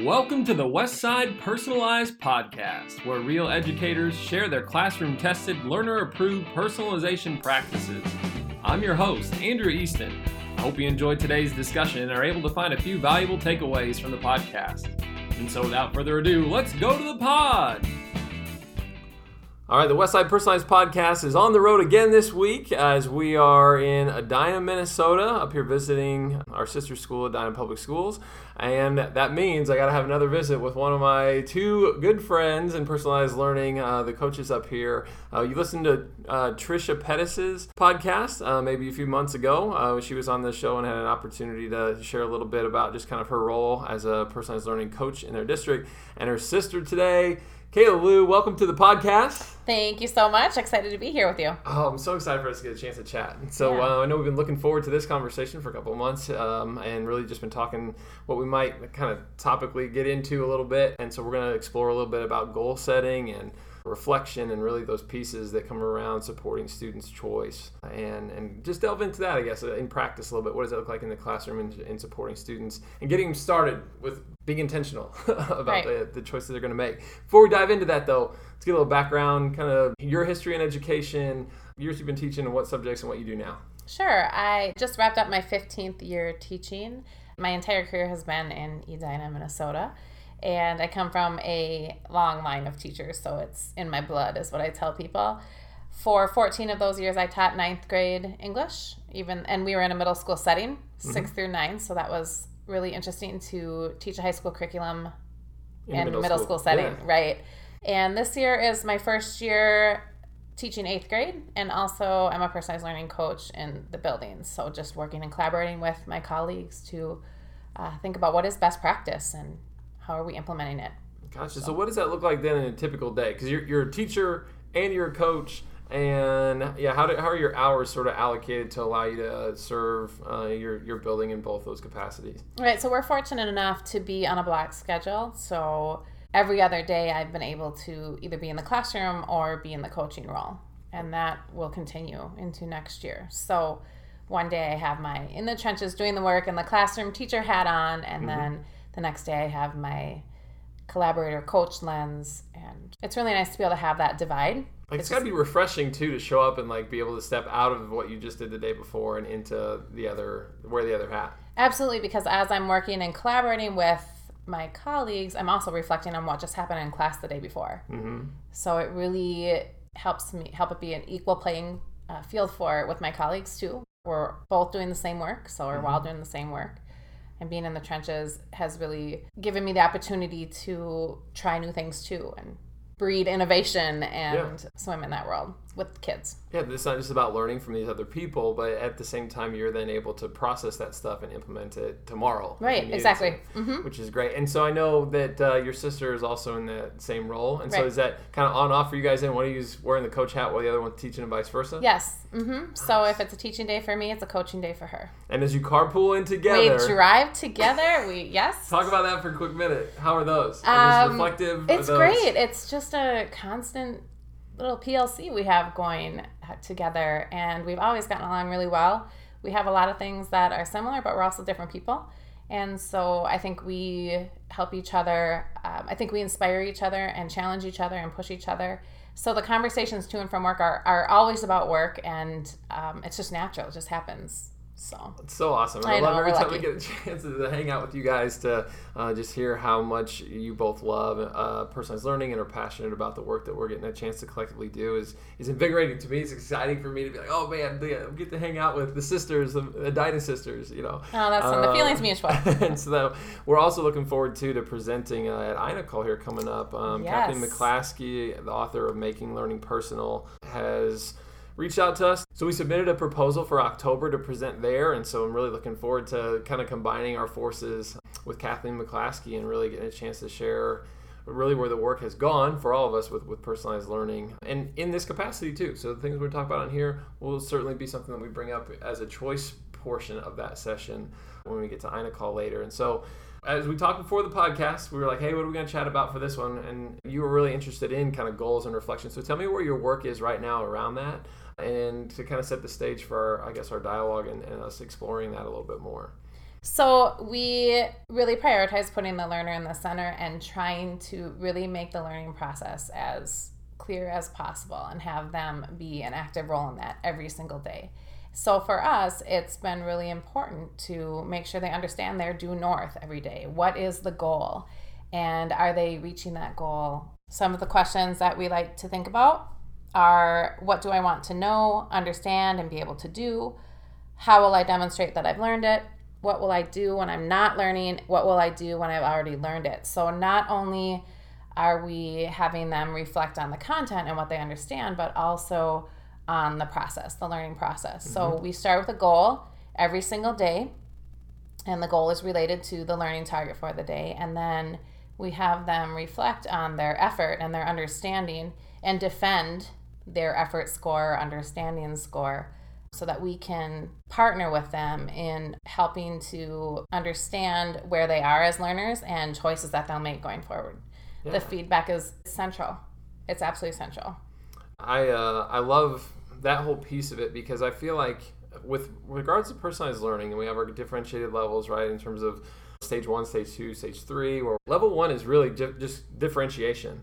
Welcome to the Westside Personalized Podcast, where real educators share their classroom tested, learner approved personalization practices. I'm your host, Andrew Easton. I hope you enjoyed today's discussion and are able to find a few valuable takeaways from the podcast. And so, without further ado, let's go to the pod. All right, the Westside Personalized Podcast is on the road again this week as we are in Edina, Minnesota, up here visiting our sister school, Edina Public Schools. And that means I got to have another visit with one of my two good friends in personalized learning, uh, the coaches up here. Uh, you listened to uh, Trisha Pettis's podcast uh, maybe a few months ago. Uh, she was on the show and had an opportunity to share a little bit about just kind of her role as a personalized learning coach in their district. And her sister today, Kaela Lou, welcome to the podcast. Thank you so much. Excited to be here with you. Oh, I'm so excited for us to get a chance to chat. So Yeah. uh, I know we've been looking forward to this conversation for a couple of months, um, and really just been talking what we might kind of topically get into a little bit. And so we're going to explore a little bit about goal setting and reflection and really those pieces that come around supporting students' choice and and just delve into that I guess uh, in practice a little bit what does it look like in the classroom in, in supporting students and getting them started with being intentional about Right. the, the choices they're going to make before we dive into that though let's get a little background kind of your history in education years you've been teaching and what subjects and what you do now Sure. I just wrapped up my 15th year teaching. My entire career has been in Edina, Minnesota. And I come from a long line of teachers, so it's in my blood, is what I tell people. For 14 of those years, I taught ninth grade English, even, and we were in a middle school setting, 6 through nine. So that was really interesting to teach a high school curriculum In in middle, school, setting, Yeah. right? And this year is my first year teaching eighth grade, and also I'm a personalized learning coach in the buildings. So just working and collaborating with my colleagues to uh, think about what is best practice and how are we implementing it. Gotcha. So, what does that look like then in a typical day? Because you're, you're a teacher and you're a coach, and yeah, how, do, how are your hours sort of allocated to allow you to serve uh, your your building in both those capacities? Right. So we're fortunate enough to be on a block schedule. So every other day I've been able to either be in the classroom or be in the coaching role. And that will continue into next year. So one day I have my in the trenches doing the work and the classroom teacher hat on. And then the next day I have my collaborator coach lens. And it's really nice to be able to have that divide. Like it's got to be refreshing too to show up and like be able to step out of what you just did the day before and into the other wear the other hat. Absolutely, because as I'm working and collaborating with my colleagues, I'm also reflecting on what just happened in class the day before. Mm-hmm. So it really helps me help it be an equal playing uh, field for with my colleagues too. We're both doing the same work, so we're all doing the same work. And being in the trenches has really given me the opportunity to try new things too and breed innovation and swim in that world with kids. Yeah, it's not just about learning from these other people, but at the same time, you're then able to process that stuff and implement it tomorrow. Right, exactly. to, hmm Which is great. And so I know that uh, your sister is also in that same role. And so is that kind of on off for you guys? And one of you's wearing the coach hat while the other one's teaching and vice versa? Yes. hmm So if it's a teaching day for me, it's a coaching day for her. And as you carpool in together, We drive together. We yes. talk about that for a quick minute. How are those? Are Um, reflective? It's those- great. It's just a constant little PLC we have going uh, together, and we've always gotten along really well. We have a lot of things that are similar, but we're also different people. And so I think we help each other. Um, I think we inspire each other and challenge each other and push each other. So the conversations to and from work are, are always about work, and um, it's just natural. It just happens. So It's so awesome. I, I love every time we get a chance to hang out with you guys to uh, just hear how much you both love uh, personalized learning and are passionate about the work that we're getting a chance to collectively do is is invigorating to me. It's exciting for me to be like, oh man, I get to hang out with the sisters, the, the Edina sisters, you know. oh, that's fun. the Um, feeling's mutual. and so we're also looking forward to to presenting uh, at INACOL here coming up. Um, Kathleen Yes. McClaskey, the author of Making Learning Personal, has reached out to us. So we submitted a proposal for October to present there, and so I'm really looking forward to kind of combining our forces with Kathleen McClaskey and really getting a chance to share really where the work has gone for all of us with, with personalized learning and in this capacity too. So the things we talk about on here will certainly be something that we bring up as a choice portion of that session when we get to INACOL later. And so as we talked before the podcast, we were like, hey, what are we going to chat about for this one? And you were really interested in kind of goals and reflection. So tell me where your work is right now around that and to kind of set the stage for, our, I guess, our dialogue and, and us exploring that a little bit more. So we really prioritize putting the learner in the center and trying to really make the learning process as clear as possible and have them be an active role in that every single day. So for us, it's been really important to make sure they understand their due north every day. What is the goal? And are they reaching that goal? Some of the questions that we like to think about are what do I want to know, understand, and be able to do? How will I demonstrate that I've learned it? What will I do when I'm not learning? What will I do when I've already learned it? So not only are we having them reflect on the content and what they understand, but also on the process, the learning process. Mm-hmm. So we start with a goal every single day, and the goal is related to the learning target for the day. And then we have them reflect on their effort and their understanding and defend their effort score, understanding score, so that we can partner with them in helping to understand where they are as learners and choices that they'll make going forward. Yeah. The feedback is central. It's absolutely central. I uh, I love that whole piece of it because I feel like with regards to personalized learning, and we have our differentiated levels, right, in terms of stage one, stage two, stage three, where level one is really just differentiation.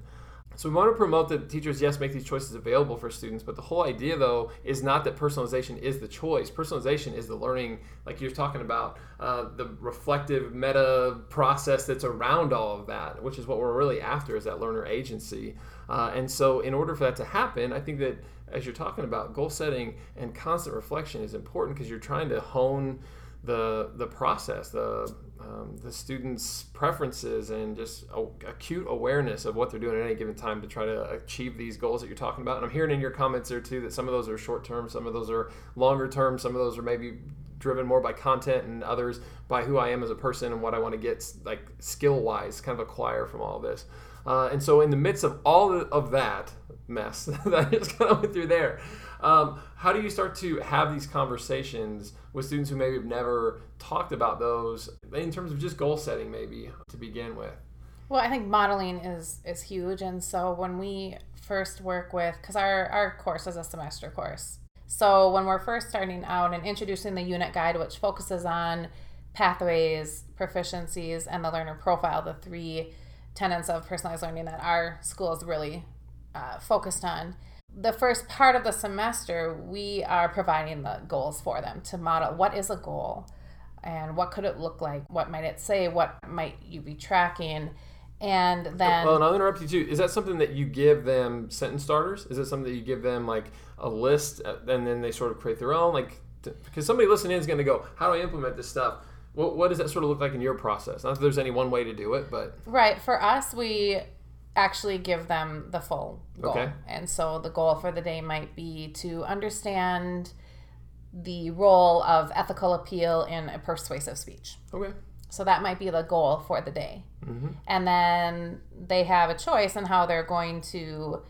So we want to promote that teachers, yes, make these choices available for students, but the whole idea, though, is not that personalization is the choice. Personalization is the learning, like you're talking about, uh, the reflective meta process that's around all of that, which is what we're really after, is that learner agency. Uh, and so, in order for that to happen, I think that as you're talking about goal setting and constant reflection is important because you're trying to hone the the process, the um, the students' preferences, and just a, acute awareness of what they're doing at any given time to try to achieve these goals that you're talking about. And I'm hearing in your comments there too that some of those are short term, some of those are longer term, some of those are maybe driven more by content, and others by who I am as a person and what I want to get like skill wise, kind of acquire from all this. Uh, and so, in the midst of all of that mess that I just kind of went through there, um, how do you start to have these conversations with students who maybe have never talked about those in terms of just goal setting, maybe to begin with? Well, I think modeling is is huge, and so when we first work with, because our our course is a semester course, so when we're first starting out and introducing the unit guide, which focuses on pathways, proficiencies, and the learner profile, the three tenets of personalized learning that our school is really uh, focused on the first part of the semester, we are providing the goals for them to model what is a goal and what could it look like? What might it say? What might you be tracking? And then. Well, and I'll interrupt you too. Is that something that you give them sentence starters? Is it something that you give them like a list uh, and then they sort of create their own? Like, because somebody listening is going to go, how do I implement this stuff? What, what does that sort of look like in your process? Not that there's any one way to do it, but. Right. For us, we actually give them the full goal. Okay. And so the goal for the day might be to understand the role of ethical appeal in a persuasive speech. Okay. So that might be the goal for the day. Mm-hmm. And then they have a choice in how they're going to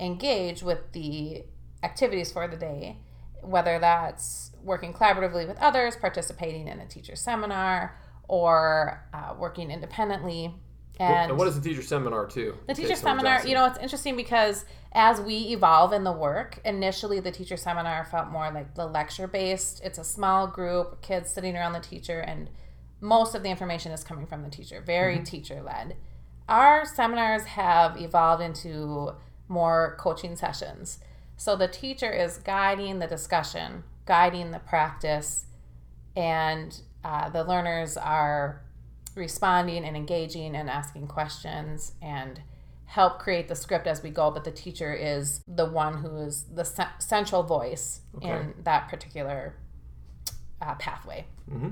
engage with the activities for the day, whether that's working collaboratively with others, participating in a teacher seminar, or uh, working independently. And, what is the teacher seminar too? The teacher seminar, you know, it's interesting because as we evolve in the work, initially the teacher seminar felt more like the lecture based. It's a small group, kids sitting around the teacher, and most of the information is coming from the teacher, very mm-hmm. teacher led. Our seminars have evolved into more coaching sessions. So the teacher is guiding the discussion, guiding the practice, and uh, the learners are responding and engaging and asking questions and help create the script as we go but the teacher is the one who is the central voice okay. in that particular uh, pathway. Mm-hmm.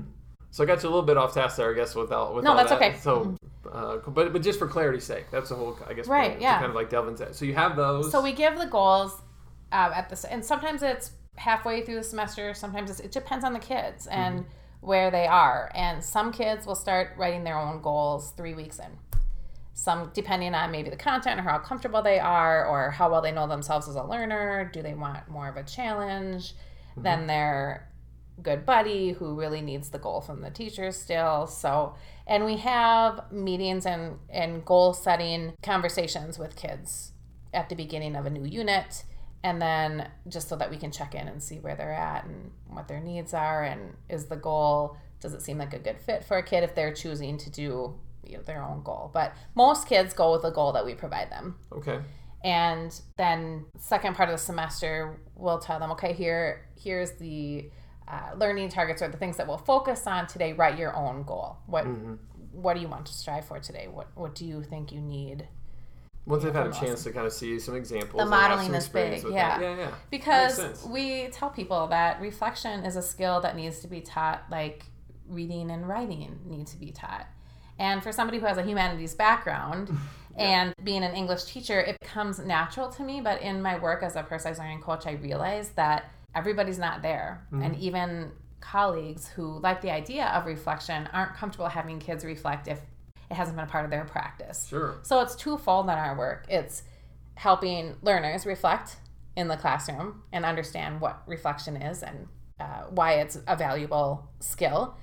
so i got you a little bit off task there i guess without with no that's that. okay. So uh, but but just for clarity's sake that's the whole i guess right yeah. kind of like delve into that. So you have those. So we give the goals uh, at this and sometimes it's halfway through the semester sometimes it depends on the kids. And mm-hmm where they are. And some kids will start writing their own goals three weeks in. Some, depending on maybe the content or how comfortable they are or how well they know themselves as a learner, do they want more of a challenge mm-hmm. than their good buddy who really needs the goal from the teacher still? So, and we have meetings and, and goal setting conversations with kids at the beginning of a new unit and then just so that we can check in and see where they're at and what their needs are and is the goal does it seem like a good fit for a kid if they're choosing to do you know, their own goal. But most kids go with the goal that we provide them. Okay. And then second part of the semester, we'll tell them, okay, here here's the uh, learning targets or the things that we'll focus on today. Write your own goal. What Mm-hmm. what do you want to strive for today? What what do you think you need? Once they've had a Awesome. chance to kind of see some examples, The modeling is big, yeah. yeah, yeah. Because we tell people that reflection is a skill that needs to be taught, like reading and writing need to be taught. And for somebody who has a humanities background and being an English teacher, it comes natural to me. But in my work as a personalized learning coach, I realized that everybody's not there. Mm-hmm. And even colleagues who like the idea of reflection aren't comfortable having kids reflect if it hasn't been a part of their practice. Sure. So it's twofold in our work. It's helping learners reflect in the classroom and understand what reflection is and uh, why it's a valuable skill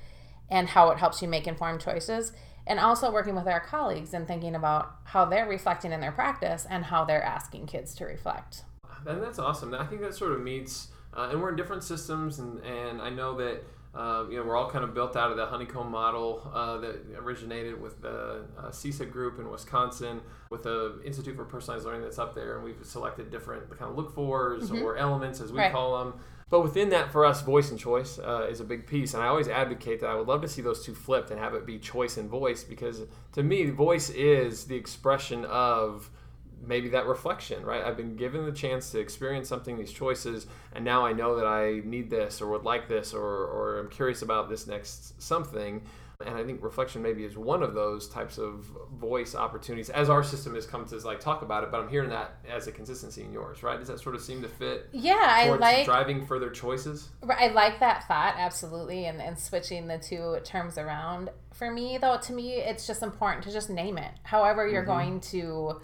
and how it helps you make informed choices. And also working with our colleagues and thinking about how they're reflecting in their practice and how they're asking kids to reflect. And that's awesome. I think that sort of meets, uh, and we're in different systems, and, and I know that uh, you know we're all kind of built out of the honeycomb model uh, that originated with the uh, CESA group in Wisconsin, with the Institute for Personalized Learning that's up there, and we've selected different kind of look fors or elements as we Mm-hmm. Right. call them. But within that, for us, voice and choice uh, is a big piece, and I always advocate that I would love to see those two flipped and have it be choice and voice because to me, voice is the expression of maybe that reflection, right? I've been given the chance to experience something, these choices, and now I know that I need this or would like this or, or I'm curious about this next something. And I think reflection maybe is one of those types of voice opportunities as our system has come to like talk about it, but I'm hearing that as a consistency in yours, right? Does that sort of seem to fit Yeah, I like driving further choices? I like that thought absolutely, and, and switching the two terms around. For me, though, to me, it's just important to just name it. However, you're mm-hmm. going to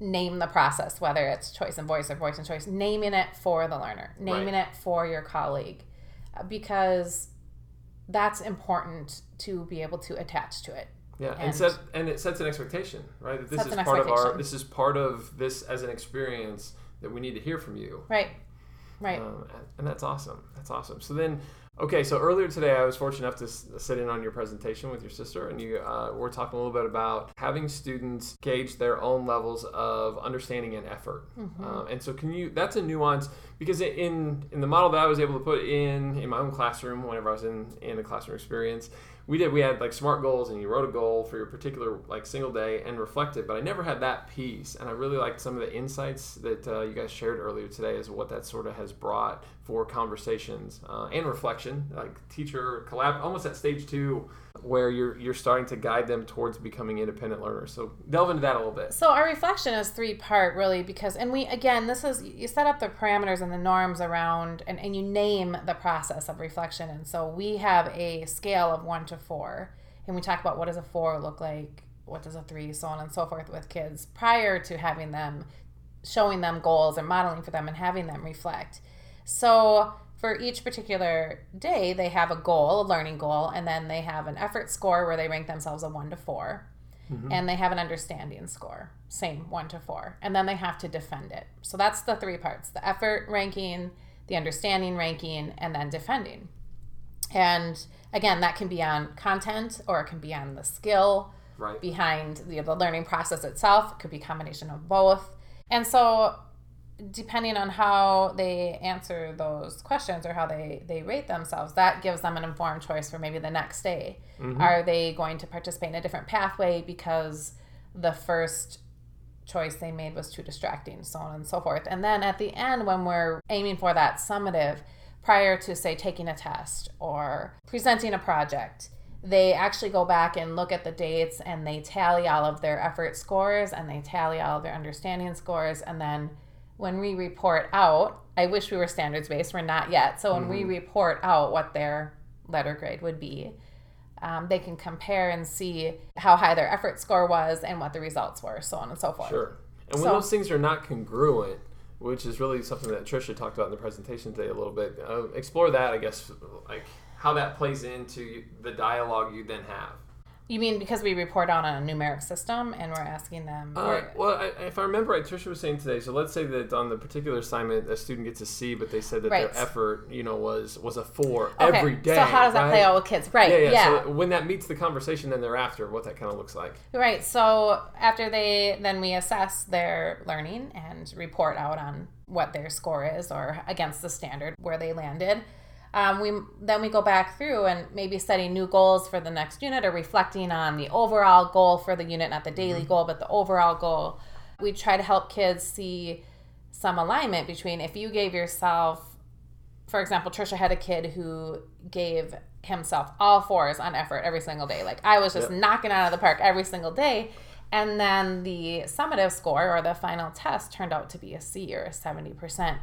name the process, whether it's choice and voice or voice and choice, naming it for the learner, naming it for your colleague, uh, because that's important to be able to attach to it. Yeah, and, And- set and it sets an expectation, right? That this is part of our this is part of this as an experience that we need to hear from you. Right, right. Um, and that's awesome. That's awesome. So then, okay, so earlier today, I was fortunate enough to sit in on your presentation with your sister, and you uh, were talking a little bit about having students gauge their own levels of understanding and effort. Um, and so, can you? That's a nuance because in in the model that I was able to put in in my own classroom whenever I was in in a classroom experience. We did. We had like smart goals, and you wrote a goal for your particular like single day and reflected. But I never had that piece, and I really liked some of the insights that uh, you guys shared earlier today, is what that sort of has brought for conversations uh, and reflection, like teacher collab, almost at stage two, where you're you're starting to guide them towards becoming independent learners. So delve into that a little bit. So our reflection is three part really because and we again this is you set up the parameters and the norms around and, and you name the process of reflection and so we have a scale of one to four and we talk about what does a four look like what does a three so on and so forth with kids prior to having them showing them goals and modeling for them and having them reflect so for each particular day they have a goal a learning goal and then they have an effort score where they rank themselves a one to four. Mm-hmm. And they have an understanding score same one to four. And then they have to defend it. So that's the three parts the effort ranking the understanding ranking and then defending. And again that can be on content or it can be on the skill Right. behind the, the learning process itself. It could be a combination of both. And so depending on how they answer those questions or how they, they rate themselves, that gives them an informed choice for maybe the next day. Mm-hmm. Are they going to participate in a different pathway because the first choice they made was too distracting, so on and so forth. And then at the end, when we're aiming for that summative, prior to, say, taking a test or presenting a project, they actually go back and look at the dates and they tally all of their effort scores and they tally all of their understanding scores. And then when we report out, I wish we were standards based, we're not yet. So when we report out what their letter grade would be, um, they can compare and see how high their effort score was and what the results were, so on and so forth. Sure. And when So- those things are not congruent, which is really something that Trisha talked about in the presentation today a little bit, uh, explore that, I guess, like how that plays into the dialogue you then have. You mean because we report on a numeric system and we're asking them? Uh, well, I, if I remember right, Trisha was saying today. So let's say that on the particular assignment, a student gets a C, but they said that Right. their effort, you know, was was a four Okay, every day. So how does that right? play out with kids? Right. Yeah, Yeah. yeah. So when that meets the conversation, then thereafter, what that kind of looks like. Right. So after they then we assess their learning and report out on what their score is or against the standard where they landed. Um, we then we go back through and maybe setting new goals for the next unit or reflecting on the overall goal for the unit, not the daily goal, but the overall goal. We try to help kids see some alignment between if you gave yourself for example, Trisha had a kid who gave himself all fours on effort every single day. Like I was just Yep. knocking out of the park every single day. And then the summative score or the final test turned out to be a C or a 70%.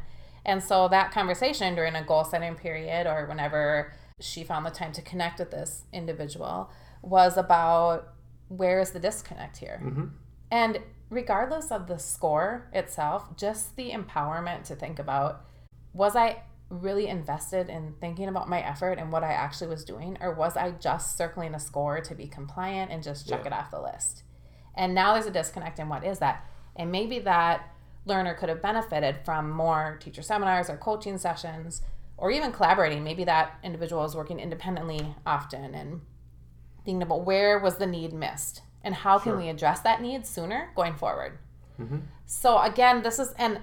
And so that conversation during a goal setting period or whenever she found the time to connect with this individual was about where is the disconnect here? Mm-hmm. And regardless of the score itself, just the empowerment to think about was I really invested in thinking about my effort and what I actually was doing, or was I just circling a score to be compliant and just check Yeah. it off the list? And now there's a disconnect in what is that? And maybe that learner could have benefited from more teacher seminars or coaching sessions or even collaborating. Maybe that individual is working independently often and thinking about where was the need missed and how can we address that need sooner going forward. So again, this is and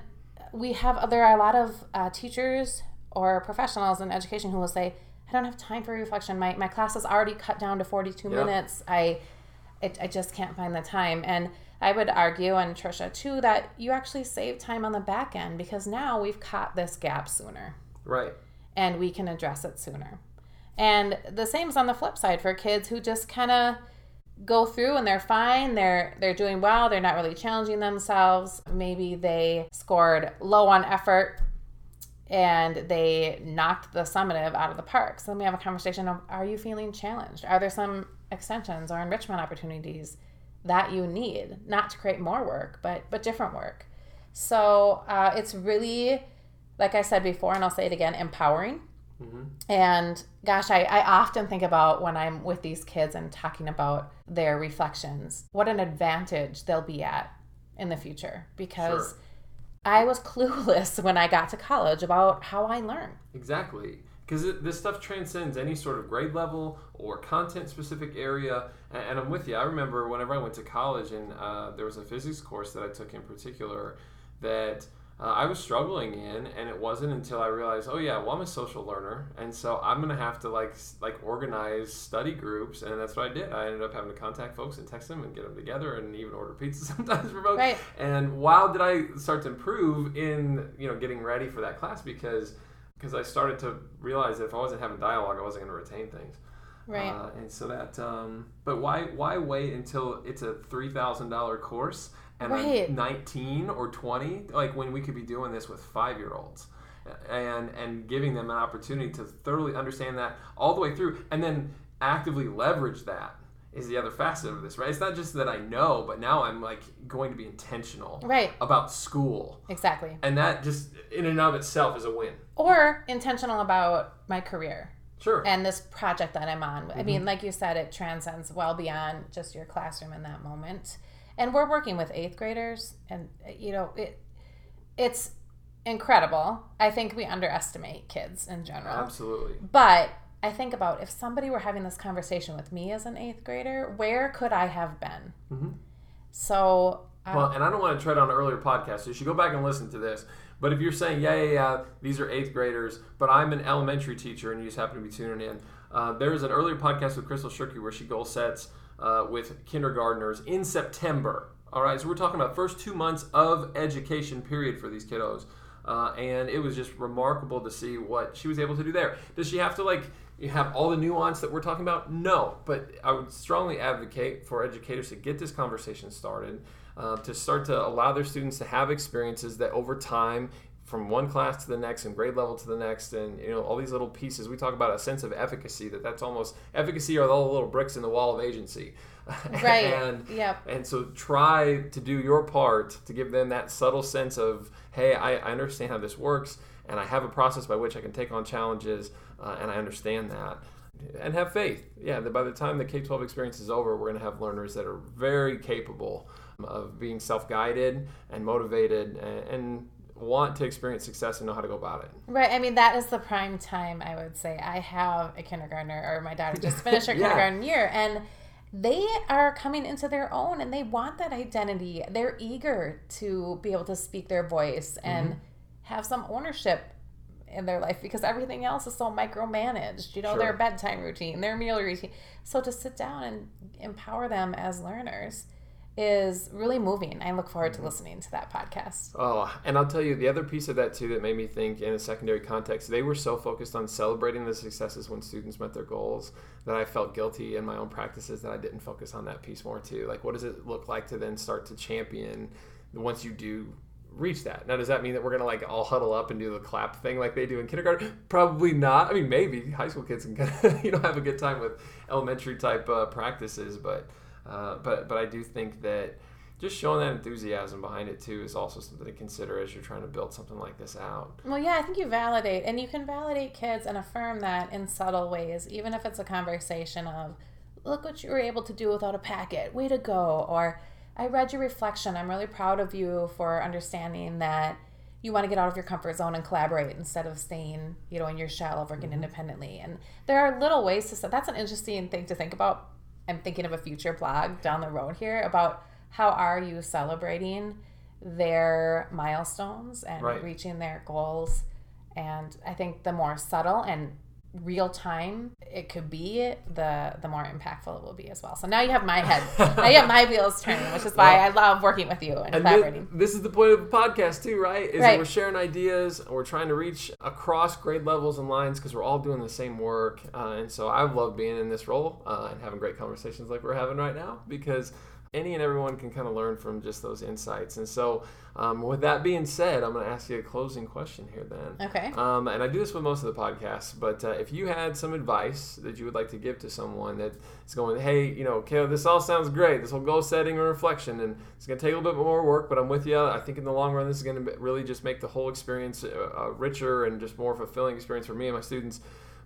we have there are a lot of uh, teachers or professionals in education who will say, "I don't have time for reflection. My my class is already cut down to forty two Yeah. minutes. I, it, I just can't find the time." And I would argue, and Trisha too, that you actually save time on the back end because now we've caught this gap sooner Right. and we can address it sooner. And the same is on the flip side for kids who just kind of go through and they're fine, they're they're doing well, they're not really challenging themselves. Maybe they scored low on effort and they knocked the summative out of the park. So then we have a conversation of are you feeling challenged? Are there some extensions or enrichment opportunities that you need, not to create more work, but but different work. So uh, it's really, like I said before, and I'll say it again, empowering. And gosh, I, I often think about when I'm with these kids and talking about their reflections, what an advantage they'll be at in the future because Sure. I was clueless when I got to college about how I learn. Exactly. Because this stuff transcends any sort of grade level or content specific area. And, and I'm with you. I remember whenever I went to college and uh, there was a physics course that I took in particular that uh, I was struggling in, and it wasn't until I realized, oh yeah, well I'm a social learner, and so I'm gonna have to like like organize study groups, and that's what I did. I ended up having to contact folks and text them and get them together, and even order pizza sometimes for folks. Right. And wow, did I start to improve in you know getting ready for that class because because I started to realize that if I wasn't having dialogue, I wasn't going to retain things. Right. Uh, and so that, um, but why why wait until it's a three thousand dollar course and Right. I'm nineteen or twenty? Like when we could be doing this with five year olds, and and giving them an opportunity to thoroughly understand that all the way through, and then actively leverage that is the other facet of this, right? It's not just that I know, but now I'm like going to be intentional right. about school, Exactly. and that just in and of itself is a win. Or intentional about my career. Sure. and this project that I'm on. I Mm-hmm. mean, like you said, it transcends well beyond just your classroom in that moment. And we're working with eighth graders, and you know, it it's incredible. I think we underestimate kids in general. Absolutely. But I think about if somebody were having this conversation with me as an eighth grader, where could I have been? Mhm. So, uh, Well, and I don't want to tread on earlier podcasts, so you should go back and listen to this. But if you're saying, yeah, yeah, yeah, these are eighth graders, but I'm an elementary teacher and you just happen to be tuning in, uh, there's an earlier podcast with Crystal Shirky where she goal sets uh, with kindergartners in September. All right, so we're talking about first two months of education period for these kiddos. Uh, and it was just remarkable to see what she was able to do there. Does she have to like you have all the nuance that we're talking about? No, but I would strongly advocate for educators to get this conversation started, uh, to start to allow their students to have experiences that over time, from one class to the next and grade level to the next, and you know all these little pieces. We talk about a sense of efficacy. That that's almost efficacy are all the little bricks in the wall of agency. right. and yep. and so try to do your part to give them that subtle sense of, hey, I, I understand how this works, and I have a process by which I can take on challenges, uh, and I understand that. and have faith. Yeah, that by the time the K 12 experience is over, we're going to have learners that are very capable of being self guided and motivated and, and want to experience success and know how to go about it. Right. I mean, that is the prime time, I would say. I have a kindergartner, or my daughter just finished her yeah. kindergarten year, and they are coming into their own and they want that identity. They're eager to be able to speak their voice and mm-hmm. have some ownership in their life because everything else is so micromanaged. You know, sure. their bedtime routine, their meal routine. So to sit down and empower them as learners is really moving. I look forward to mm-hmm. listening to that podcast. Oh, and I'll tell you the other piece of that too that made me think in a secondary context, they were so focused on celebrating the successes when students met their goals that I felt guilty in my own practices that I didn't focus on that piece more too. Like what does it look like to then start to champion once you do reach that. Now, does that mean that we're gonna like all huddle up and do the clap thing like they do in kindergarten? Probably not. I mean, maybe high school kids can kind of you know have a good time with elementary type uh, practices, but uh, but but I do think that just showing that enthusiasm behind it too is also something to consider as you're trying to build something like this out. Well, yeah, I think you validate, and you can validate kids and affirm that in subtle ways, even if it's a conversation of, "Look what you were able to do without a packet. Way to go!" or I read your reflection. I'm really proud of you for understanding that you want to get out of your comfort zone and collaborate instead of staying, you know, in your shell of working mm-hmm. independently. And there are little ways to. That's an interesting thing to think about. I'm thinking of a future blog down the road here about how are you celebrating their milestones and right. reaching their goals. And I think the more subtle and real time it could be, the the more impactful it will be as well. So now you have my head, now you have my wheels turning, which is why well, I love working with you and, and collaborating. This, this, is the point of the podcast too, right? Is right. that we're sharing ideas, we're trying to reach across grade levels and lines because we're all doing the same work. Uh, and so I've loved being in this role uh, and having great conversations like we're having right now because any and everyone can kind of learn from just those insights. And so, um, with that being said, I'm going to ask you a closing question here then. Okay. Um, and I do this with most of the podcasts, but uh, if you had some advice that you would like to give to someone that is going, hey, you know, okay, this all sounds great, this whole goal setting or reflection, and it's going to take a little bit more work, but I'm with you. I think in the long run, this is going to really just make the whole experience uh, uh, richer and just more fulfilling experience for me and my students.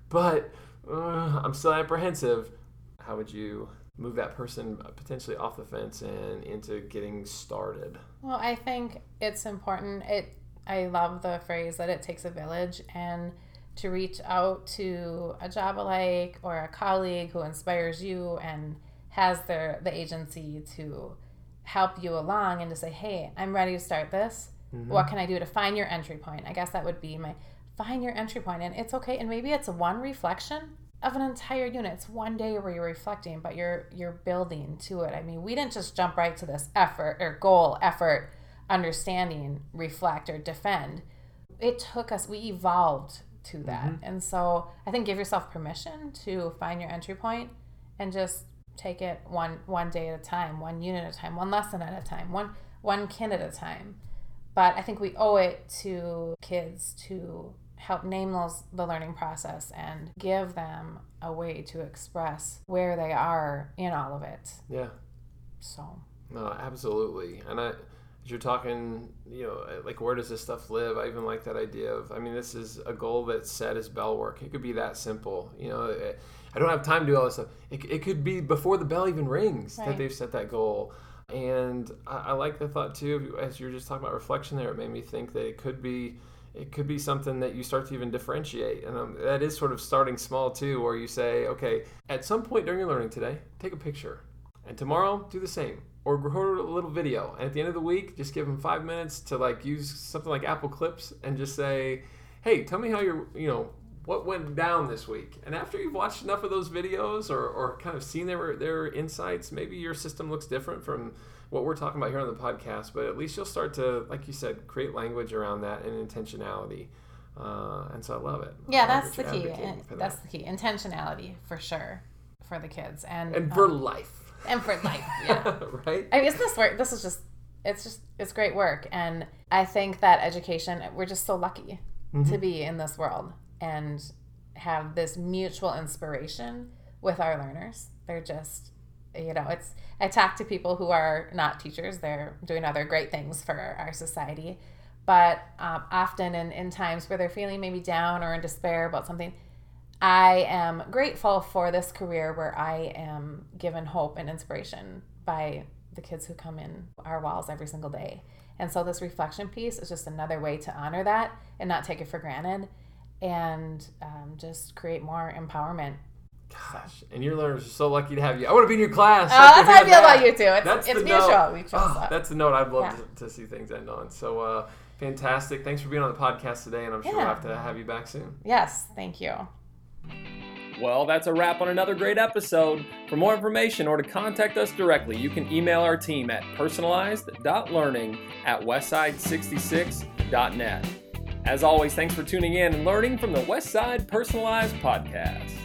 But uh, I'm still apprehensive. How would you move that person potentially off the fence and into getting started? Well, I think it's important. It I love the phrase that it takes a village and to reach out to a job alike or a colleague who inspires you and has their the agency to help you along and to say, "Hey, I'm ready to start this. Mm-hmm. What can I do to find your entry point?" I guess that would be my find your entry point and it's okay and maybe it's one reflection of an entire unit. It's one day where you're reflecting, but you're you're building to it. I mean, we didn't just jump right to this effort or goal, effort, understanding, reflect or defend. It took us we evolved to that. Mm-hmm. And so, I think give yourself permission to find your entry point and just take it one one day at a time, one unit at a time, one lesson at a time, one one kid at a time. But I think we owe it to kids to help name those the learning process and give them a way to express where they are in all of it. Yeah. So. No, absolutely. And I as you're talking, you know, like where does this stuff live? I even like that idea of I mean, this is a goal that's set as bell work. It could be that simple. You know, I don't have time to do all this stuff. It, it could be before the bell even rings right. that they've set that goal. And I, I like the thought too, as you're just talking about reflection there, it made me think that it could be it could be something that you start to even differentiate. And um, that is sort of starting small too, where you say, okay, at some point during your learning today, take a picture. And tomorrow, do the same. Or record a little video. And at the end of the week, just give them five minutes to like use something like Apple Clips and just say, hey, tell me how you're, you know, what went down this week. And after you've watched enough of those videos or, or kind of seen their, their insights, maybe your system looks different from what we're talking about here on the podcast, but at least you'll start to, like you said, create language around that and intentionality. Uh, and so I love it. Yeah, that's the key. That's that. the key. Intentionality for sure for the kids and and for um, life. And for life, yeah. right. I mean, this work? This is just it's just it's great work, and I think that education we're just so lucky mm-hmm. to be in this world and have this mutual inspiration with our learners. They're just you know, it's I talk to people who are not teachers; they're doing other great things for our society. But um, often, in, in times where they're feeling maybe down or in despair about something, I am grateful for this career where I am given hope and inspiration by the kids who come in our walls every single day. And so this reflection piece is just another way to honor that and not take it for granted and um, just create more empowerment. Gosh, and your learners are so lucky to have you. I want to be in your class. Oh, that's how I feel about you too. It's, That's it's the mutual. note. We chose Oh, that. that's the note I'd love Yeah. to, to see things end on. So uh, fantastic. Thanks for being on the podcast today, and I'm sure we'll have to have you back soon. Yes, thank you. Well, that's a wrap on another great episode. For more information or to contact us directly, you can email our team at personalized.learning at westside66.net. As always, thanks for tuning in and learning from the Westside Personalized Podcast.